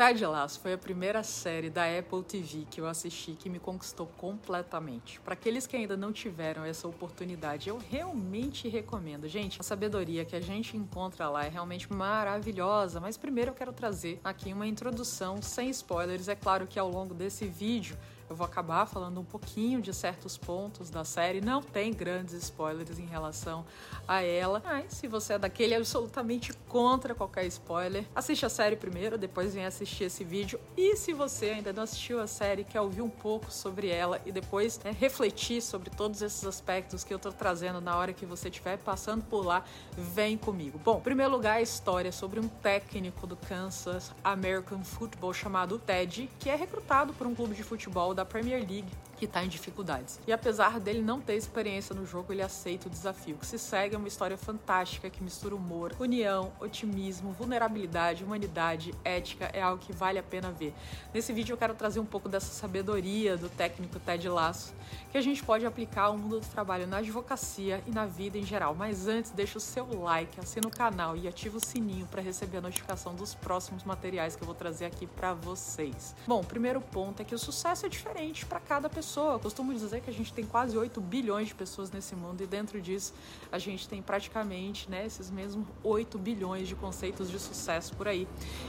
Ted Lasso foi a primeira série da Apple TV que eu assisti que me conquistou completamente. Para aqueles que ainda não tiveram essa oportunidade, eu realmente recomendo. Gente, a sabedoria que a gente encontra lá é realmente maravilhosa, mas primeiro eu quero trazer aqui uma introdução sem spoilers. É claro que ao longo desse vídeo eu vou acabar falando um pouquinho de certos pontos da série. Não tem grandes spoilers em relação a ela. Mas se você é daquele absolutamente contra qualquer spoiler, assiste a série primeiro, depois vem assistir esse vídeo. E se você ainda não assistiu a série, quer ouvir um pouco sobre ela e depois né, refletir sobre todos esses aspectos que eu tô trazendo na hora que você estiver passando por lá, vem comigo. Bom, em primeiro lugar, a história sobre um técnico do Kansas American Football chamado Ted, que é recrutado por um clube de futebol da Premier League que está em dificuldades. E apesar dele não ter experiência no jogo, ele aceita o desafio. Que se segue é uma história fantástica que mistura humor, união, otimismo, vulnerabilidade, humanidade, ética. É algo que vale a pena ver. Nesse vídeo eu quero trazer um pouco dessa sabedoria do técnico Ted Lasso, que a gente pode aplicar ao mundo do trabalho na advocacia e na vida em geral. Mas antes, deixa o seu like, assina o canal e ativa o sininho para receber a notificação dos próximos materiais que eu vou trazer aqui para vocês. Bom, o primeiro ponto é que o sucesso é diferente para cada pessoa pessoa. Eu costumo dizer que a gente tem quase 8 bilhões de pessoas nesse mundo e dentro disso a gente tem praticamente né, esses mesmos 8 bilhões de conceitos de sucesso por aí.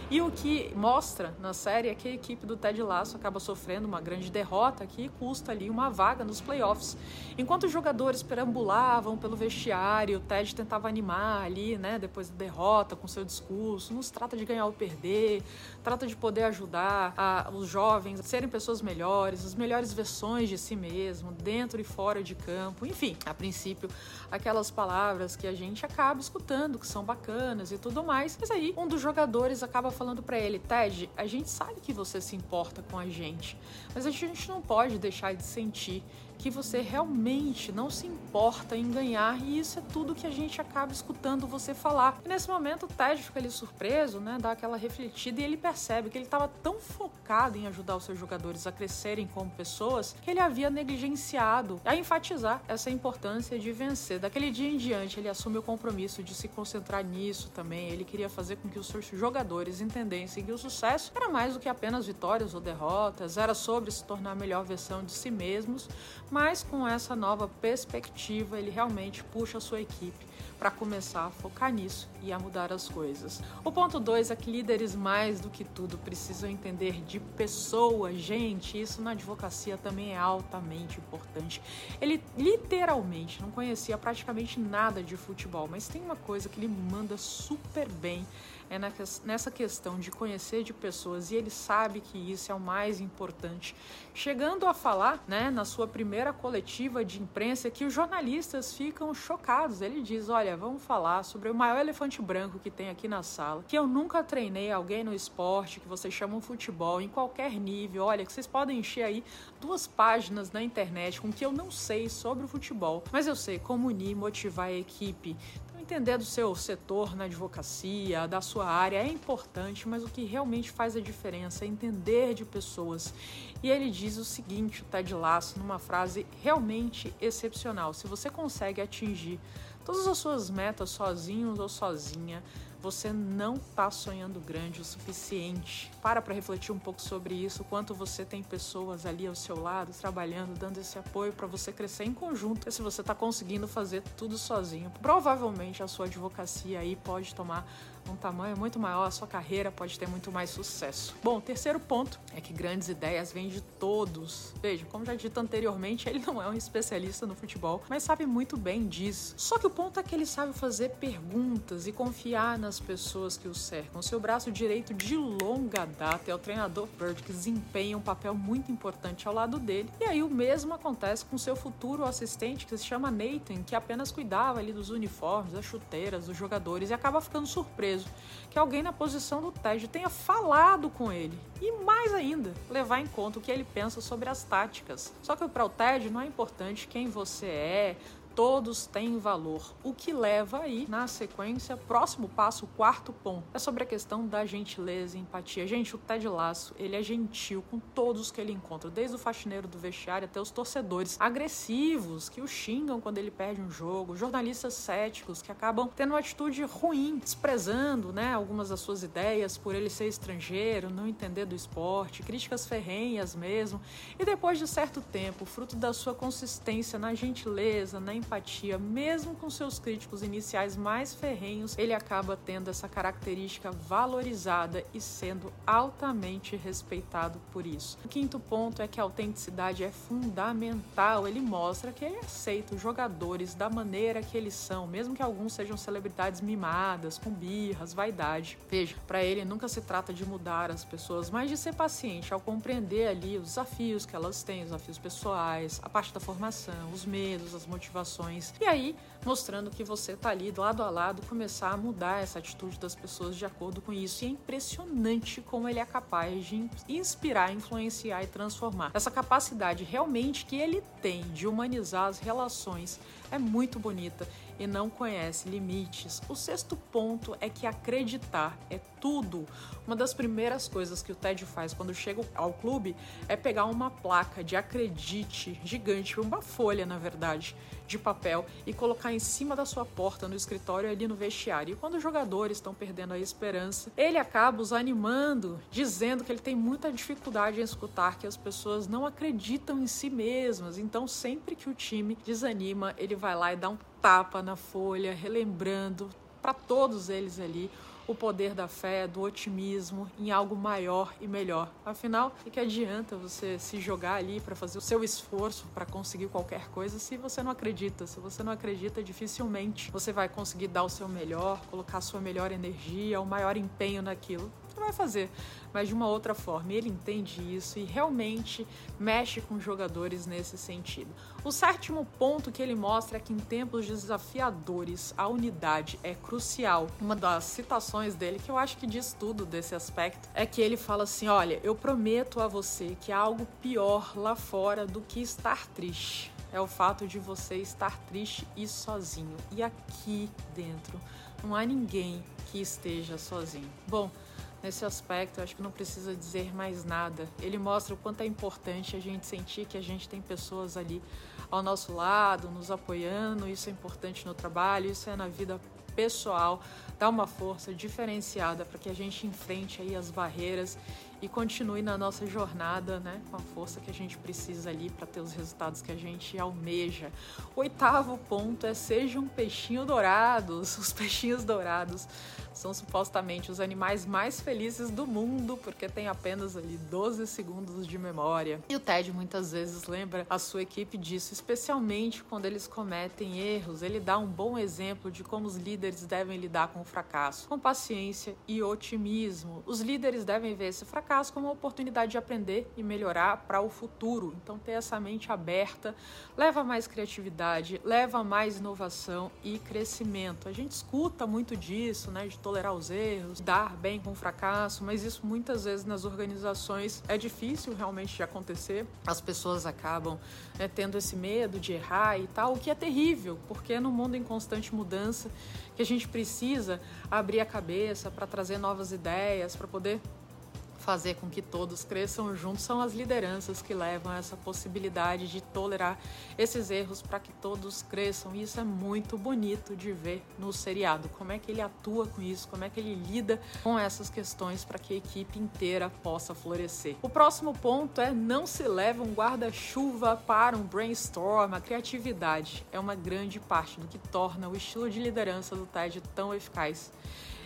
E o que mostra na série é que a equipe do Ted Lasso acaba sofrendo uma grande derrota que custa ali uma vaga nos playoffs. Enquanto os jogadores perambulavam pelo vestiário, o Ted tentava animar ali, né, depois da derrota com seu discurso, nos trata de ganhar ou perder, trata de poder ajudar a, os jovens a serem pessoas melhores, as melhores versões de si mesmo, dentro e fora de campo, enfim, a princípio, aquelas palavras que a gente acaba escutando, que são bacanas e tudo mais. Mas aí, um dos jogadores acaba falando para ele: Ted, a gente sabe que você se importa com a gente, mas a gente não pode deixar de sentir que você realmente não se importa em ganhar e isso é tudo que a gente acaba escutando você falar. E nesse momento o Ted fica ali surpreso, né, dá aquela refletida e ele percebe que ele estava tão focado em ajudar os seus jogadores a crescerem como pessoas que ele havia negligenciado a enfatizar essa importância de vencer. Daquele dia em diante ele assume o compromisso de se concentrar nisso também. Ele queria fazer com que os seus jogadores entendessem que o sucesso era mais do que apenas vitórias ou derrotas, era sobre se tornar a melhor versão de si mesmos, mas com essa nova perspectiva, ele realmente puxa a sua equipe para começar a focar nisso e a mudar as coisas. O ponto 2 é que líderes, mais do que tudo, precisam entender de pessoas. Gente, isso na advocacia também é altamente importante. Ele literalmente não conhecia praticamente nada de futebol, mas tem uma coisa que ele manda super bem é nessa questão de conhecer de pessoas e ele sabe que isso é o mais importante. Chegando a falar, né, na sua primeira coletiva de imprensa, que os jornalistas ficam chocados. Ele diz: Olha, vamos falar sobre o maior elefante branco que tem aqui na sala, que eu nunca treinei alguém no esporte, que vocês chamam futebol, em qualquer nível. Olha, que vocês podem encher aí duas páginas na internet com que eu não sei sobre o futebol, mas eu sei como unir, motivar a equipe, Entender do seu setor na advocacia, da sua área é importante, mas o que realmente faz a diferença é entender de pessoas. E ele diz o seguinte, o Ted Lasso, numa frase realmente excepcional: se você consegue atingir todas as suas metas sozinho ou sozinha, você não está sonhando grande o suficiente. Para para refletir um pouco sobre isso, quanto você tem pessoas ali ao seu lado trabalhando, dando esse apoio para você crescer em conjunto. E se você está conseguindo fazer tudo sozinho, provavelmente a sua advocacia aí pode tomar um tamanho muito maior, a sua carreira pode ter muito mais sucesso. Bom, o terceiro ponto é que grandes ideias vêm de todos. Veja, como já dito anteriormente, ele não é um especialista no futebol, mas sabe muito bem disso. Só que o ponto é que ele sabe fazer perguntas e confiar nas pessoas que o cercam. Seu braço direito de longa data é o treinador Bird, que desempenha um papel muito importante ao lado dele. E aí o mesmo acontece com seu futuro assistente, que se chama Nathan, que apenas cuidava ali dos uniformes, das chuteiras, dos jogadores e acaba ficando surpreso surpreso que alguém na posição do Ted tenha falado com ele. E mais ainda, levar em conta o que ele pensa sobre as táticas. Só que para o Ted não é importante quem você é, todos têm valor. O que leva aí, na sequência, próximo passo, quarto ponto, é sobre a questão da gentileza e empatia. Gente, o Ted Lasso, ele é gentil com todos que ele encontra, desde o faxineiro do vestiário até os torcedores agressivos que o xingam quando ele perde um jogo, jornalistas céticos que acabam tendo uma atitude ruim, desprezando, né, algumas das suas ideias por ele ser estrangeiro, não entender do esporte, críticas ferrenhas mesmo. E depois de certo tempo, fruto da sua consistência na gentileza, na empatia, mesmo com seus críticos iniciais mais ferrenhos, ele acaba tendo essa característica valorizada e sendo altamente respeitado por isso. O quinto ponto é que a autenticidade é fundamental. Ele mostra que ele aceita os jogadores da maneira que eles são, mesmo que alguns sejam celebridades mimadas, com birras, vaidade. Veja, para ele nunca se trata de mudar as pessoas, mas de ser paciente ao compreender ali os desafios que elas têm, os desafios pessoais, a parte da formação, os medos, as motivações. E aí, mostrando que você tá ali lado a lado, começar a mudar essa atitude das pessoas de acordo com isso. E é impressionante como ele é capaz de inspirar, influenciar e transformar. Essa capacidade realmente que ele tem de humanizar as relações é muito bonita e não conhece limites. O sexto ponto é que acreditar é tudo. Uma das primeiras coisas que o Ted faz quando chega ao clube é pegar uma placa de acredite gigante, uma folha na verdade, de papel e colocar em cima da sua porta no escritório ali no vestiário. E quando os jogadores estão perdendo a esperança, ele acaba os animando, dizendo que ele tem muita dificuldade em escutar que as pessoas não acreditam em si mesmas. Então, sempre que o time desanima, ele vai lá e dá um tapa na folha, relembrando para todos eles ali o poder da fé, do otimismo em algo maior e melhor. Afinal, o que adianta você se jogar ali para fazer o seu esforço para conseguir qualquer coisa se você não acredita? Se você não acredita, dificilmente você vai conseguir dar o seu melhor, colocar a sua melhor energia, o maior empenho naquilo vai fazer, mas de uma outra forma. Ele entende isso e realmente mexe com jogadores nesse sentido. O sétimo ponto que ele mostra é que em tempos desafiadores a unidade é crucial. Uma das citações dele, que eu acho que diz tudo desse aspecto, é que ele fala assim: Olha, eu prometo a você que há algo pior lá fora do que estar triste. É o fato de você estar triste e sozinho. E aqui dentro não há ninguém que esteja sozinho. Bom, Nesse aspecto, acho que não precisa dizer mais nada. Ele mostra o quanto é importante a gente sentir que a gente tem pessoas ali ao nosso lado, nos apoiando. Isso é importante no trabalho, isso é na vida pessoal. Dá uma força diferenciada para que a gente enfrente aí as barreiras e continue na nossa jornada, né, com a força que a gente precisa ali para ter os resultados que a gente almeja. Oitavo ponto é sejam um peixinho dourados. Os peixinhos dourados são supostamente os animais mais felizes do mundo, porque tem apenas ali 12 segundos de memória. E o Ted muitas vezes lembra a sua equipe disso, especialmente quando eles cometem erros. Ele dá um bom exemplo de como os líderes devem lidar com o fracasso, com paciência e otimismo. Os líderes devem ver esse fracasso como uma oportunidade de aprender e melhorar para o futuro. Então, ter essa mente aberta leva mais criatividade, leva mais inovação e crescimento. A gente escuta muito disso, né, de tolerar os erros, dar bem com o fracasso, mas isso muitas vezes nas organizações é difícil realmente de acontecer. As pessoas acabam né, tendo esse medo de errar e tal, o que é terrível, porque é no mundo em constante mudança que a gente precisa abrir a cabeça para trazer novas ideias, para poder fazer com que todos cresçam juntos são as lideranças que levam a essa possibilidade de tolerar esses erros para que todos cresçam. E isso é muito bonito de ver no seriado. Como é que ele atua com isso, como é que ele lida com essas questões para que a equipe inteira possa florescer. O próximo ponto é não se leva um guarda-chuva para um brainstorm. A criatividade é uma grande parte do que torna o estilo de liderança do TED tão eficaz.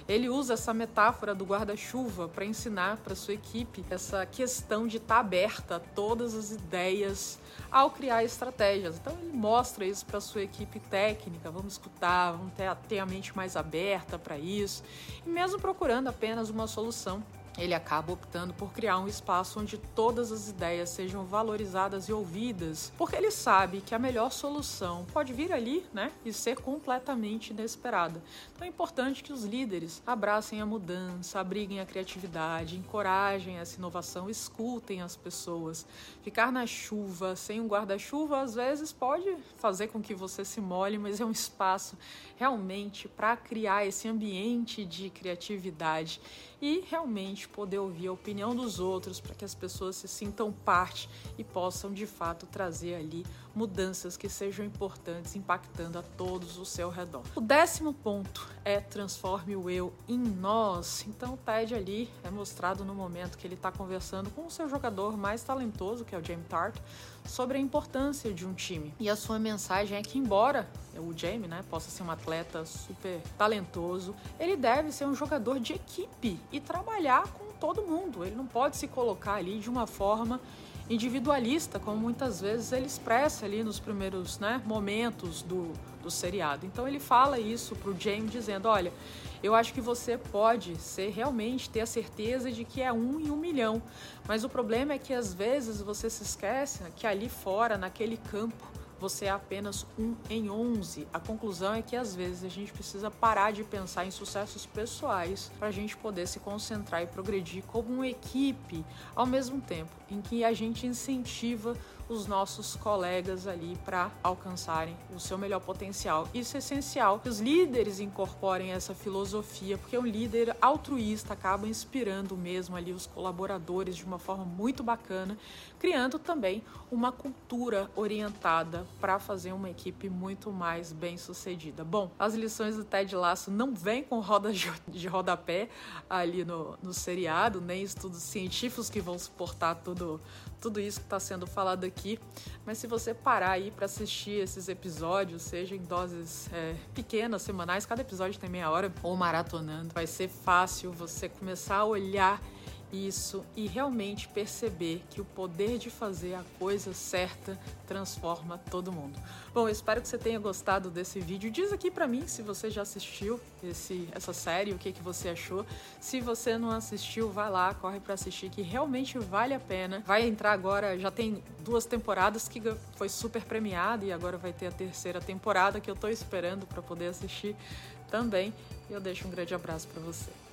Ele usa essa metáfora do guarda-chuva para ensinar para sua equipe essa questão de estar tá aberta a todas as ideias ao criar estratégias. Então ele mostra isso para sua equipe técnica, vamos escutar, vamos ter, ter a mente mais aberta para isso, e mesmo procurando apenas uma solução ele acaba optando por criar um espaço onde todas as ideias sejam valorizadas e ouvidas, porque ele sabe que a melhor solução pode vir ali, né, e ser completamente inesperada. Então é importante que os líderes abracem a mudança, abriguem a criatividade, encorajem essa inovação, escutem as pessoas. Ficar na chuva sem um guarda-chuva às vezes pode fazer com que você se molhe, mas é um espaço realmente para criar esse ambiente de criatividade e realmente poder ouvir a opinião dos outros para que as pessoas se sintam parte e possam de fato trazer ali mudanças que sejam importantes, impactando a todos o seu redor. O décimo ponto é transforme o eu em nós. Então o Ted ali é mostrado no momento que ele está conversando com o seu jogador mais talentoso, que é o Jamie Tart, sobre a importância de um time. E a sua mensagem é que embora o Jamie, né, possa ser um atleta super talentoso, ele deve ser um jogador de equipe e trabalhar com todo mundo. Ele não pode se colocar ali de uma forma individualista, como muitas vezes ele expressa ali nos primeiros né, momentos do, do seriado. Então ele fala isso para o James dizendo, olha, eu acho que você pode ser realmente ter a certeza de que é um em um milhão, mas o problema é que às vezes você se esquece que ali fora, naquele campo, você é apenas um em onze. A conclusão é que às vezes a gente precisa parar de pensar em sucessos pessoais para a gente poder se concentrar e progredir como uma equipe, ao mesmo tempo em que a gente incentiva os nossos colegas ali para alcançarem o seu melhor potencial. Isso é essencial que os líderes incorporem essa filosofia, porque um líder altruísta acaba inspirando mesmo ali os colaboradores de uma forma muito bacana, criando também uma cultura orientada para fazer uma equipe muito mais bem sucedida. Bom, as lições do Ted Lasso não vêm com rodas de rodapé ali no, no seriado, nem estudos científicos que vão suportar tudo, tudo isso que está sendo falado aqui. Mas se você parar aí para assistir esses episódios, seja em doses é, pequenas, semanais, cada episódio tem meia hora, ou maratonando, vai ser fácil você começar a olhar isso e realmente perceber que o poder de fazer a coisa certa transforma todo mundo. Bom, eu espero que você tenha gostado desse vídeo. Diz aqui para mim se você já assistiu esse, essa série, o que, que você achou. Se você não assistiu, vai lá, corre para assistir, que realmente vale a pena. Vai entrar agora, já tem duas temporadas que foi super premiada e agora vai ter a terceira temporada que eu tô esperando para poder assistir também. E eu deixo um grande abraço para você.